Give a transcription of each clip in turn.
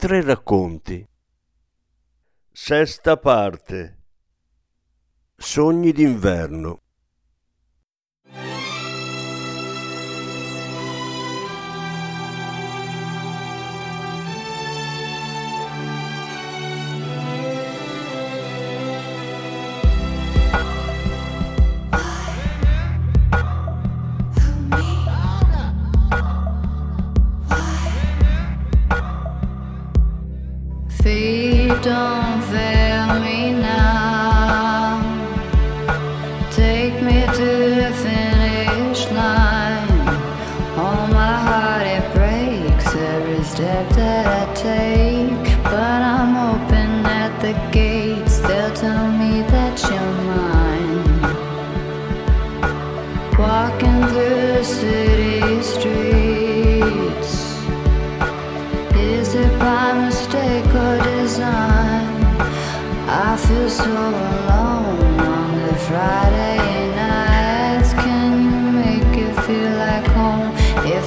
Tre racconti. Sesta parte. Sogni d'inverno.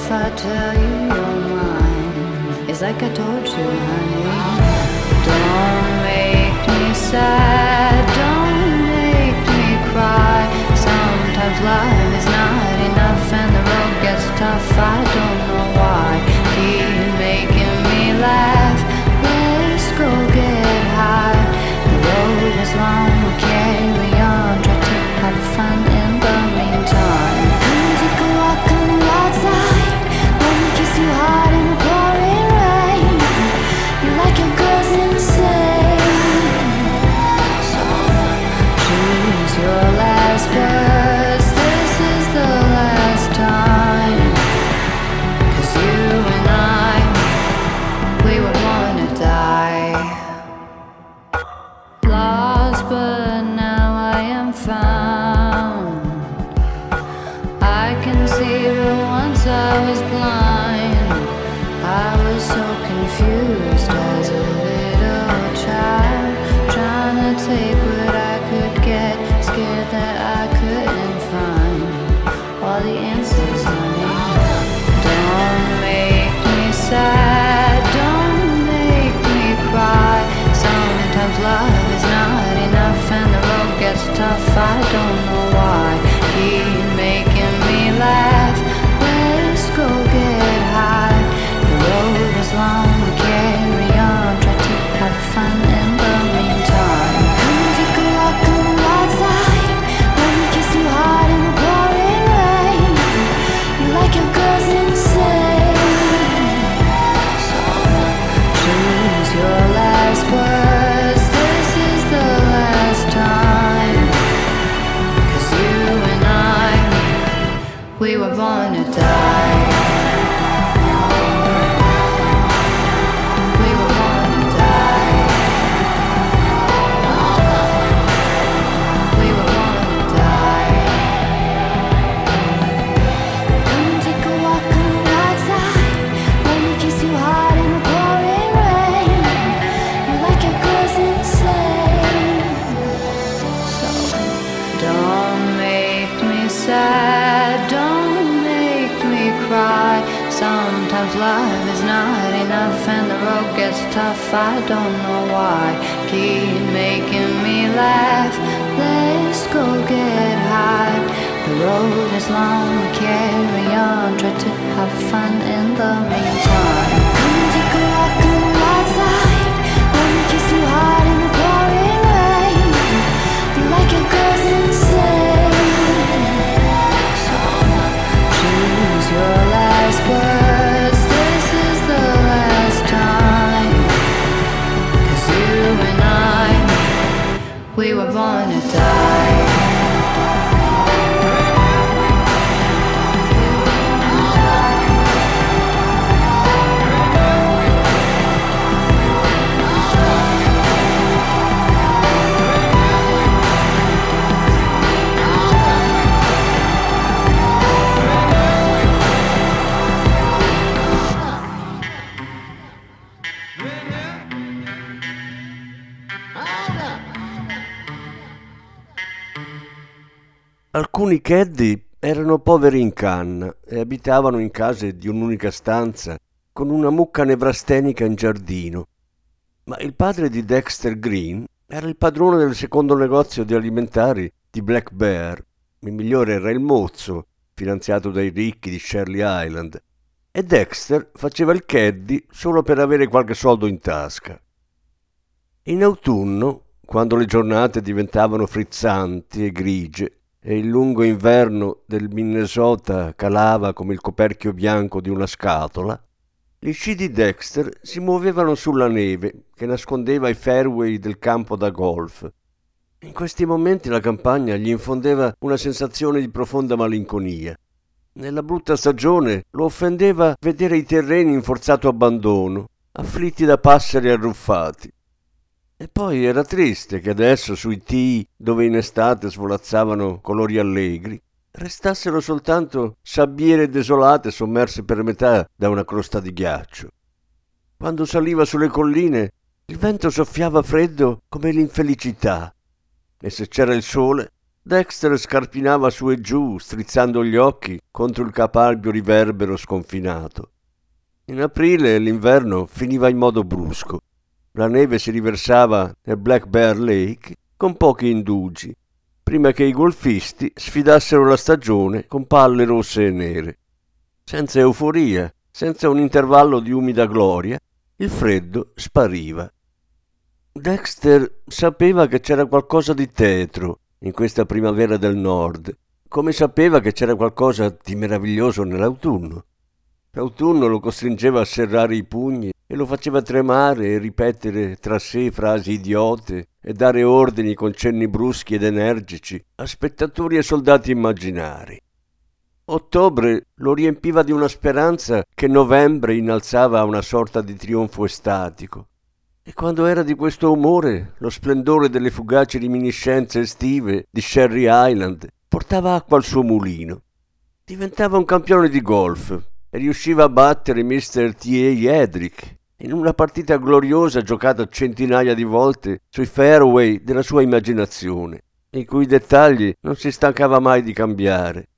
if I tell you you're mine? It's like I told you, honey. Don't make me sad, don't make me cry. Sometimes life is not enough and the road gets tough. I don't Alcuni caddy erano poveri in canna e abitavano in case di un'unica stanza con una mucca nevrastenica in giardino. Ma il padre di Dexter Green era il padrone del secondo negozio di alimentari di Black Bear. Il migliore era il mozzo, finanziato dai ricchi di Shirley Island, e Dexter faceva il caddy solo per avere qualche soldo in tasca. In autunno, quando le giornate diventavano frizzanti e grigie e il lungo inverno del Minnesota calava come il coperchio bianco di una scatola, gli sci di Dexter si muovevano sulla neve che nascondeva i fairway del campo da golf. In questi momenti la campagna gli infondeva una sensazione di profonda malinconia. Nella brutta stagione lo offendeva vedere i terreni in forzato abbandono, afflitti da passeri arruffati. E poi era triste che adesso sui tee, dove in estate svolazzavano colori allegri, restassero soltanto sabbiere desolate sommerse per metà da una crosta di ghiaccio. Quando saliva sulle colline, il vento soffiava freddo come l'infelicità, e se c'era il sole, Dexter scarpinava su e giù, strizzando gli occhi contro il capalbio riverbero sconfinato. In aprile l'inverno finiva in modo brusco. La neve si riversava nel Black Bear Lake con pochi indugi prima che i golfisti sfidassero la stagione con palle rosse e nere. Senza euforia, senza un intervallo di umida gloria, il freddo spariva. Dexter sapeva che c'era qualcosa di tetro in questa primavera del nord, come sapeva che c'era qualcosa di meraviglioso nell'autunno. L'autunno lo costringeva a serrare i pugni e lo faceva tremare e ripetere tra sé frasi idiote e dare ordini con cenni bruschi ed energici a spettatori e soldati immaginari. Ottobre lo riempiva di una speranza che novembre innalzava a una sorta di trionfo estatico. E quando era di questo umore, lo splendore delle fugaci reminiscenze estive di Sherry Island portava acqua al suo mulino. Diventava un campione di golf, riusciva a battere Mr. T.A. Edrick in una partita gloriosa giocata centinaia di volte sui fairway della sua immaginazione, i cui dettagli non si stancava mai di cambiare.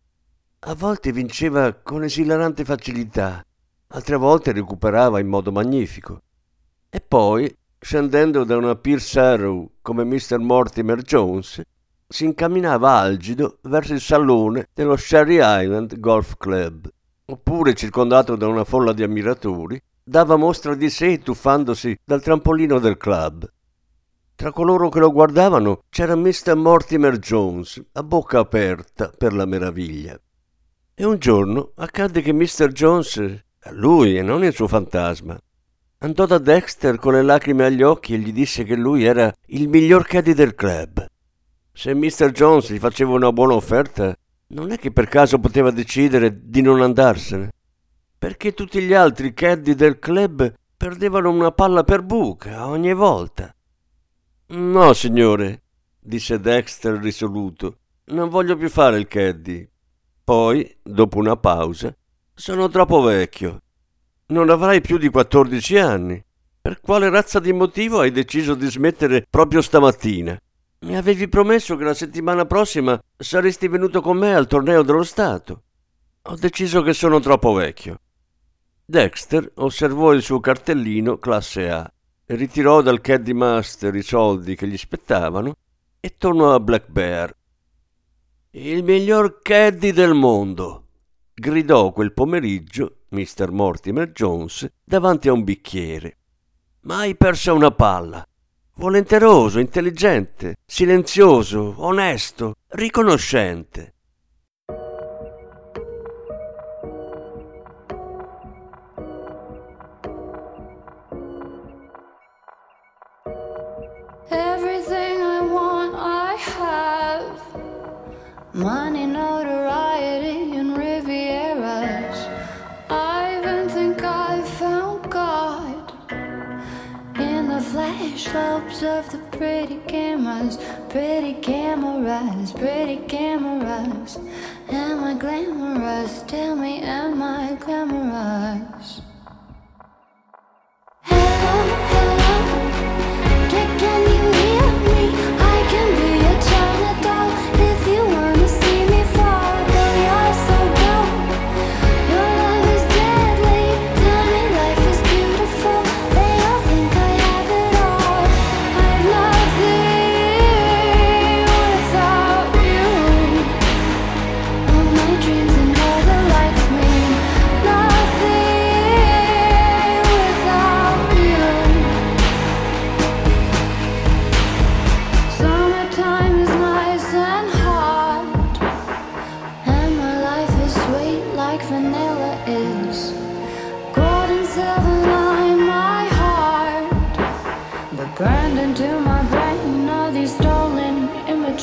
A volte vinceva con esilarante facilità, altre volte recuperava in modo magnifico. E poi, scendendo da una Pierce Arrow come Mr. Mortimer Jones, si incamminava algido verso il salone dello Sherry Island Golf Club oppure circondato da una folla di ammiratori, dava mostra di sé tuffandosi dal trampolino del club. Tra coloro che lo guardavano c'era Mr. Mortimer Jones, a bocca aperta per la meraviglia. E un giorno accadde che Mr. Jones, lui e non il suo fantasma, andò da Dexter con le lacrime agli occhi e gli disse che lui era il miglior caddy del club. Se Mr. Jones gli faceva una buona offerta, non è che per caso poteva decidere di non andarsene, perché tutti gli altri caddy del club perdevano una palla per buca ogni volta. No, signore, disse Dexter risoluto, non voglio più fare il caddy. Poi, dopo una pausa, sono troppo vecchio. Non avrai più di 14 anni. Per quale razza di motivo hai deciso di smettere proprio stamattina? Mi avevi promesso che la settimana prossima saresti venuto con me al torneo dello Stato. Ho deciso che sono troppo vecchio. Dexter osservò il suo cartellino classe A, ritirò dal caddy master i soldi che gli spettavano e tornò a Black Bear. Il miglior caddy del mondo, gridò quel pomeriggio Mr. Mortimer Jones davanti a un bicchiere. Mai persa una palla. Volenteroso, intelligente, silenzioso, onesto, riconoscente. Everything I want, I have. Money, notoriety, slopes of the pretty cameras, pretty cameras, pretty cameras. Am I glamorous? Tell me, am I glamorous?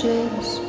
passageiros.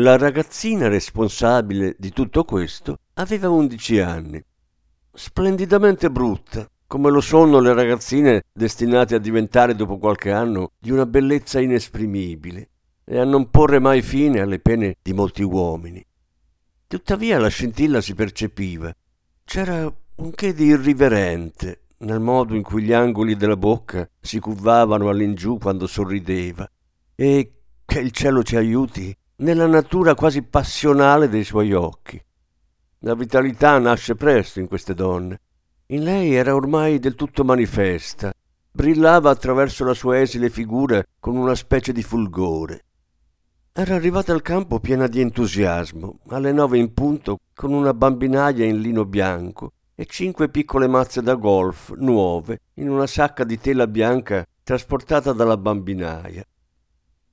La ragazzina responsabile di tutto questo aveva 11 anni. Splendidamente brutta, come lo sono le ragazzine destinate a diventare dopo qualche anno di una bellezza inesprimibile e a non porre mai fine alle pene di molti uomini. Tuttavia la scintilla si percepiva. C'era un che di irriverente nel modo in cui gli angoli della bocca si curvavano all'ingiù quando sorrideva e, che il cielo ci aiuti, nella natura quasi passionale dei suoi occhi. La vitalità nasce presto in queste donne. In lei era ormai del tutto manifesta, brillava attraverso la sua esile figura con una specie di fulgore. Era arrivata al campo piena di entusiasmo, alle nove in punto, con una bambinaia in lino bianco e cinque piccole mazze da golf nuove in una sacca di tela bianca trasportata dalla bambinaia.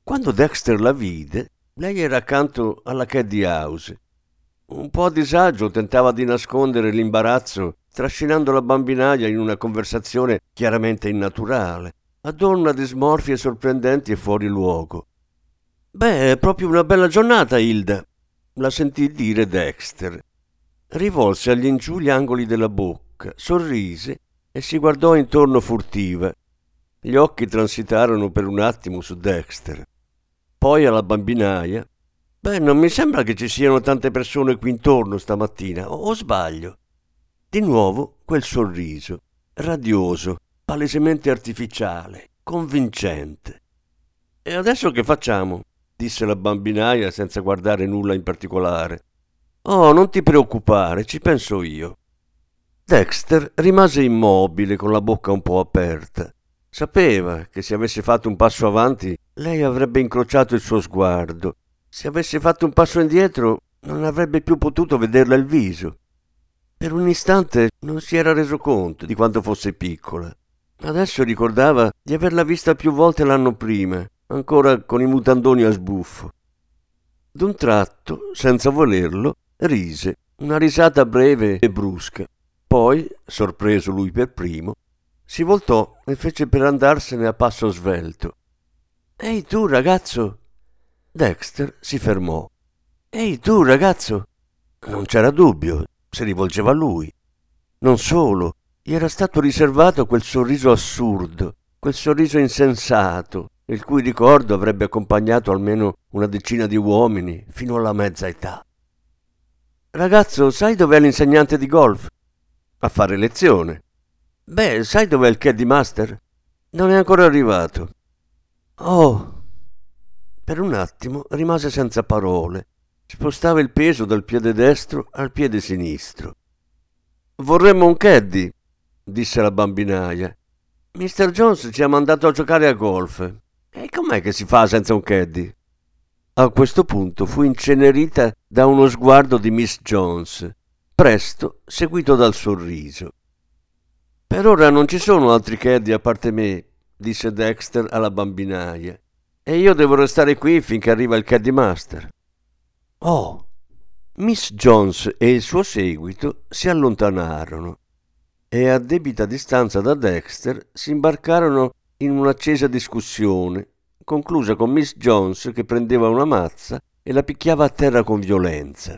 Quando Dexter la vide, lei era accanto alla caddy house. Un po' a disagio tentava di nascondere l'imbarazzo trascinando la bambinaia in una conversazione chiaramente innaturale, adorna di smorfie sorprendenti e fuori luogo. Beh, è proprio una bella giornata, Hilda, la sentì dire Dexter. Rivolse agli in giù gli angoli della bocca, sorrise e si guardò intorno furtiva. Gli occhi transitarono per un attimo su Dexter. Poi alla bambinaia. Beh, non mi sembra che ci siano tante persone qui intorno stamattina, o, o sbaglio? Di nuovo quel sorriso, radioso, palesemente artificiale, convincente. E adesso che facciamo? disse la bambinaia senza guardare nulla in particolare. Oh, non ti preoccupare, ci penso io. Dexter rimase immobile con la bocca un po' aperta. Sapeva che se avesse fatto un passo avanti lei avrebbe incrociato il suo sguardo. Se avesse fatto un passo indietro non avrebbe più potuto vederla il viso. Per un istante non si era reso conto di quanto fosse piccola. Adesso ricordava di averla vista più volte l'anno prima, ancora con i mutandoni a sbuffo. D'un tratto, senza volerlo, rise, una risata breve e brusca. Poi, sorpreso lui per primo, si voltò e fece per andarsene a passo svelto. Ehi tu, ragazzo! Dexter si fermò. Ehi tu, ragazzo! Non c'era dubbio, si rivolgeva a lui. Non solo, gli era stato riservato quel sorriso assurdo, quel sorriso insensato, il cui ricordo avrebbe accompagnato almeno una decina di uomini fino alla mezza età. Ragazzo, sai dov'è l'insegnante di golf? A fare lezione. Beh, sai dov'è il caddy master? Non è ancora arrivato. Oh! Per un attimo rimase senza parole. Spostava il peso dal piede destro al piede sinistro. Vorremmo un caddy, disse la bambinaia. Mr. Jones ci ha mandato a giocare a golf. E com'è che si fa senza un caddy? A questo punto fu incenerita da uno sguardo di Miss Jones, presto seguito dal sorriso. Per ora non ci sono altri caddy a parte me, disse Dexter alla bambinaia, e io devo restare qui finché arriva il caddy master. Oh! Miss Jones e il suo seguito si allontanarono e a debita distanza da Dexter si imbarcarono in un'accesa discussione, conclusa con Miss Jones che prendeva una mazza e la picchiava a terra con violenza.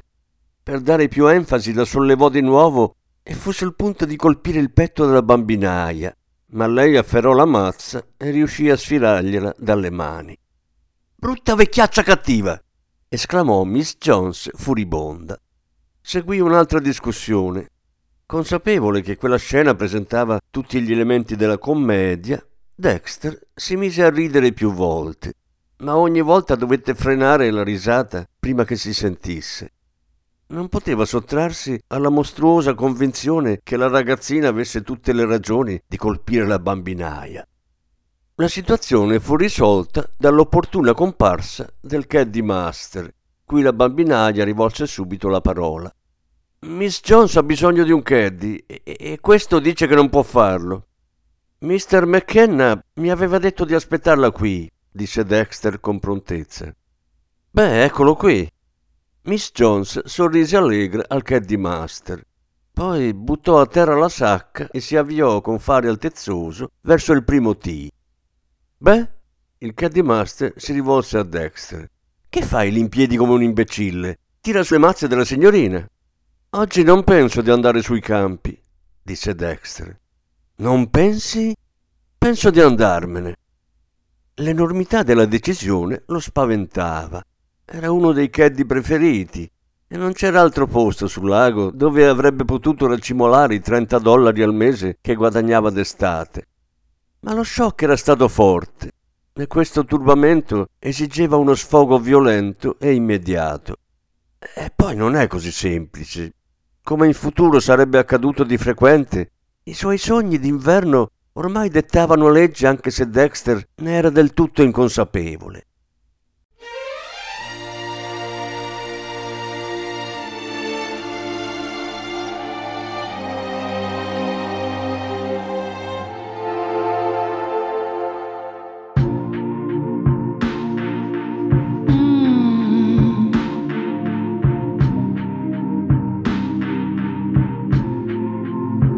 Per dare più enfasi la sollevò di nuovo e fu sul punto di colpire il petto della bambinaia, ma lei afferrò la mazza e riuscì a sfilargliela dalle mani. Brutta vecchiaccia cattiva! esclamò Miss Jones furibonda. Seguì un'altra discussione. Consapevole che quella scena presentava tutti gli elementi della commedia, Dexter si mise a ridere più volte, ma ogni volta dovette frenare la risata prima che si sentisse. Non poteva sottrarsi alla mostruosa convinzione che la ragazzina avesse tutte le ragioni di colpire la bambinaia. La situazione fu risolta dall'opportuna comparsa del caddy master, cui la bambinaia rivolse subito la parola. Miss Jones ha bisogno di un caddy e, e questo dice che non può farlo. Mr. McKenna mi aveva detto di aspettarla qui, disse Dexter con prontezza. Beh, eccolo qui. Miss Jones sorrise allegra al caddy master. Poi buttò a terra la sacca e si avviò con fare altezzoso verso il primo tee. Beh, il caddy master si rivolse a Dexter. Che fai lì in piedi come un imbecille? Tira sulle mazze della signorina. Oggi non penso di andare sui campi, disse Dexter. Non pensi? Penso di andarmene. L'enormità della decisione lo spaventava. Era uno dei caddy preferiti e non c'era altro posto sul lago dove avrebbe potuto racimolare i 30 dollari al mese che guadagnava d'estate. Ma lo shock era stato forte e questo turbamento esigeva uno sfogo violento e immediato. E poi non è così semplice. Come in futuro sarebbe accaduto di frequente, i suoi sogni d'inverno ormai dettavano legge anche se Dexter ne era del tutto inconsapevole.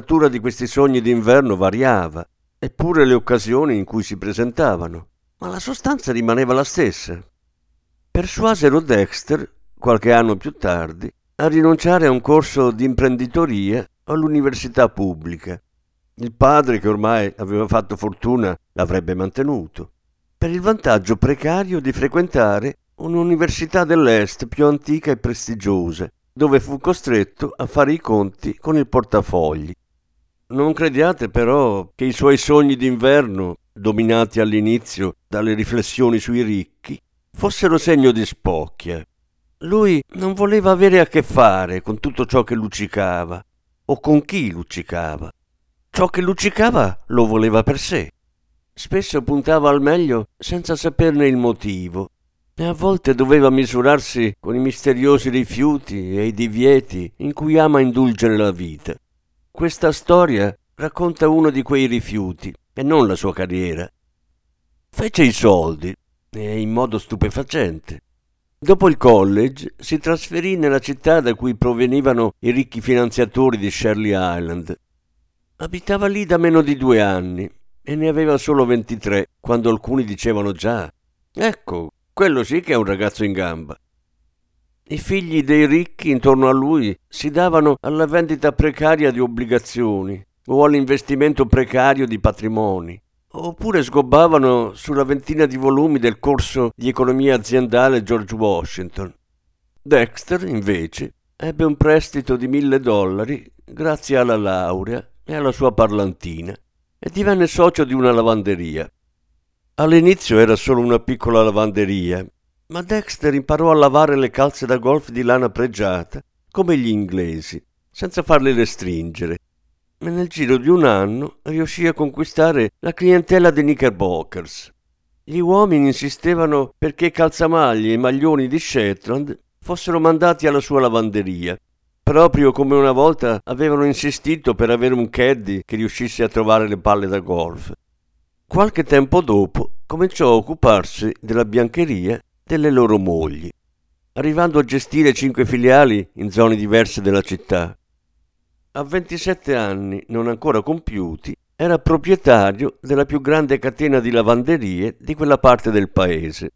Natura di questi sogni d'inverno variava, eppure le occasioni in cui si presentavano, ma la sostanza rimaneva la stessa. Persuasero Dexter, qualche anno più tardi, a rinunciare a un corso di imprenditoria all'università pubblica. Il padre, che ormai aveva fatto fortuna, l'avrebbe mantenuto, per il vantaggio precario di frequentare un'università dell'Est più antica e prestigiosa, dove fu costretto a fare i conti con il portafogli. Non crediate però che i suoi sogni d'inverno, dominati all'inizio dalle riflessioni sui ricchi, fossero segno di spocchia. Lui non voleva avere a che fare con tutto ciò che luccicava, o con chi luccicava. Ciò che luccicava lo voleva per sé. Spesso puntava al meglio senza saperne il motivo e a volte doveva misurarsi con i misteriosi rifiuti e i divieti in cui ama indulgere la vita. Questa storia racconta uno di quei rifiuti e non la sua carriera. Fece i soldi e in modo stupefacente. Dopo il college si trasferì nella città da cui provenivano i ricchi finanziatori di Shirley Island. Abitava lì da meno di due anni e ne aveva solo 23, quando alcuni dicevano già, ecco, quello sì che è un ragazzo in gamba. I figli dei ricchi intorno a lui si davano alla vendita precaria di obbligazioni o all'investimento precario di patrimoni, oppure sgobbavano sulla ventina di volumi del corso di economia aziendale George Washington. Dexter, invece, ebbe un prestito di mille dollari grazie alla laurea e alla sua parlantina e divenne socio di una lavanderia. All'inizio era solo una piccola lavanderia, ma Dexter imparò a lavare le calze da golf di lana pregiata, come gli inglesi, senza farle restringere. E nel giro di un anno riuscì a conquistare la clientela dei Knickerbockers. Gli uomini insistevano perché i calzamaglie e i maglioni di Shetland fossero mandati alla sua lavanderia, proprio come una volta avevano insistito per avere un caddy che riuscisse a trovare le palle da golf. Qualche tempo dopo cominciò a occuparsi della biancheria delle loro mogli, arrivando a gestire cinque filiali in zone diverse della città. A 27 anni, non ancora compiuti, era proprietario della più grande catena di lavanderie di quella parte del paese.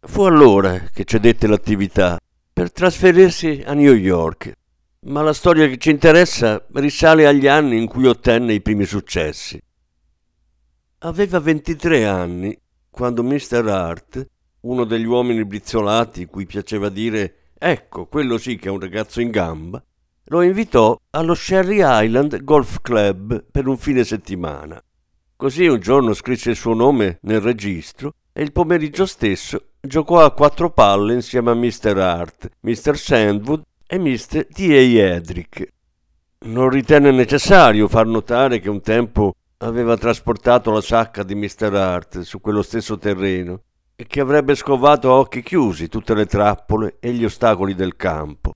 Fu allora che cedette l'attività per trasferirsi a New York, ma la storia che ci interessa risale agli anni in cui ottenne i primi successi. Aveva 23 anni quando Mr. Hart, uno degli uomini brizzolati cui piaceva dire ecco, quello sì che è un ragazzo in gamba, lo invitò allo Sherry Island Golf Club per un fine settimana. Così un giorno scrisse il suo nome nel registro e il pomeriggio stesso giocò a quattro palle insieme a Mr. Hart, Mr. Sandwood e Mr. T.A. Edric. Non ritenne necessario far notare che un tempo aveva trasportato la sacca di Mr. Hart su quello stesso terreno e che avrebbe scovato a occhi chiusi tutte le trappole e gli ostacoli del campo.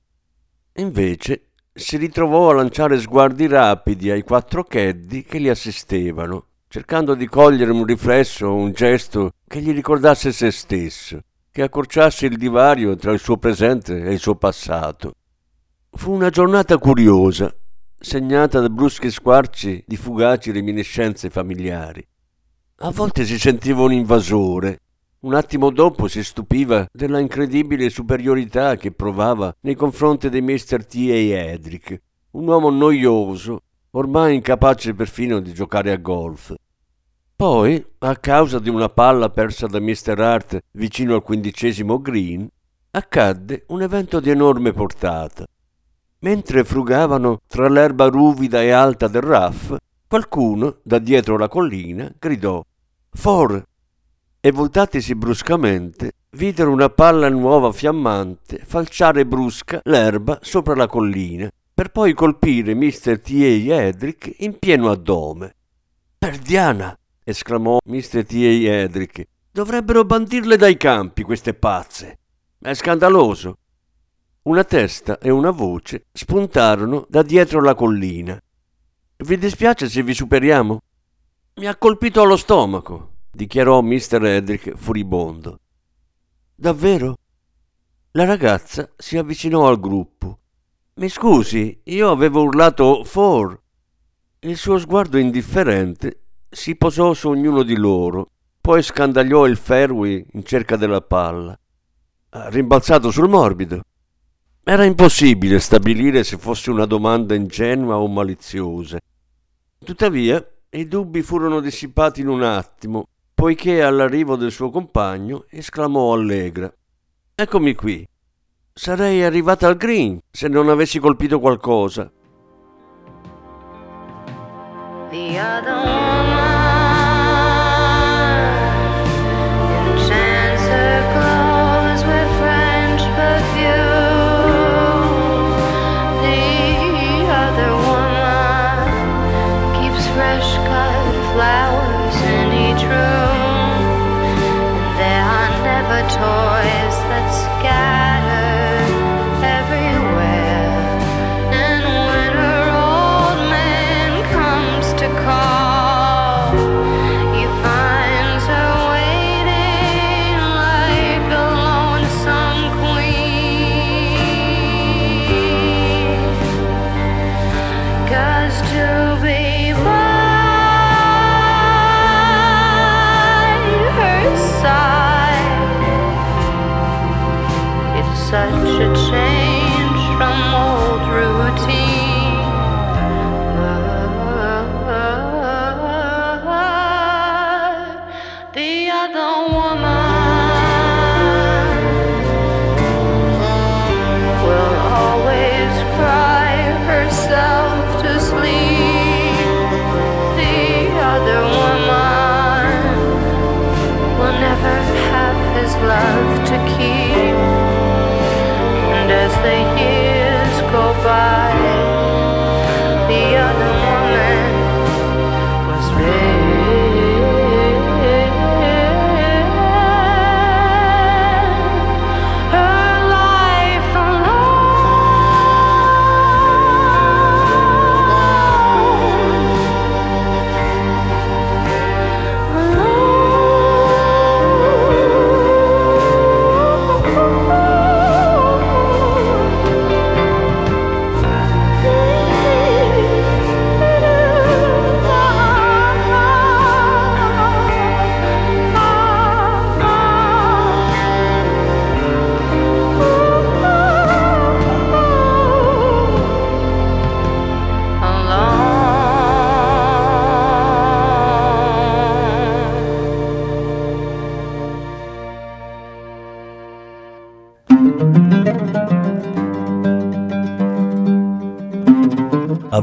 Invece si ritrovò a lanciare sguardi rapidi ai quattro caddy che li assistevano, cercando di cogliere un riflesso o un gesto che gli ricordasse se stesso, che accorciasse il divario tra il suo presente e il suo passato. Fu una giornata curiosa segnata da bruschi squarci di fugaci reminiscenze familiari. A volte si sentiva un invasore, un attimo dopo si stupiva della incredibile superiorità che provava nei confronti di Mr. T. A. Edric, un uomo noioso, ormai incapace perfino di giocare a golf. Poi, a causa di una palla persa da Mr. Hart vicino al quindicesimo green, accadde un evento di enorme portata. Mentre frugavano tra l'erba ruvida e alta del raff, qualcuno, da dietro la collina, gridò For! E voltatisi bruscamente, videro una palla nuova fiammante falciare brusca l'erba sopra la collina, per poi colpire Mr. T. A. Edric in pieno addome. Perdiana! esclamò Mr. T. A. Edric. Dovrebbero bandirle dai campi queste pazze. È scandaloso. Una testa e una voce spuntarono da dietro la collina. Vi dispiace se vi superiamo? Mi ha colpito allo stomaco, dichiarò Mr. Edric furibondo. Davvero? La ragazza si avvicinò al gruppo. Mi scusi, io avevo urlato for. Il suo sguardo indifferente si posò su ognuno di loro, poi scandagliò il fairway in cerca della palla. Rimbalzato sul morbido. Era impossibile stabilire se fosse una domanda ingenua o maliziosa. Tuttavia, i dubbi furono dissipati in un attimo, poiché all'arrivo del suo compagno esclamò allegra. Eccomi qui. Sarei arrivata al green se non avessi colpito qualcosa. The other time.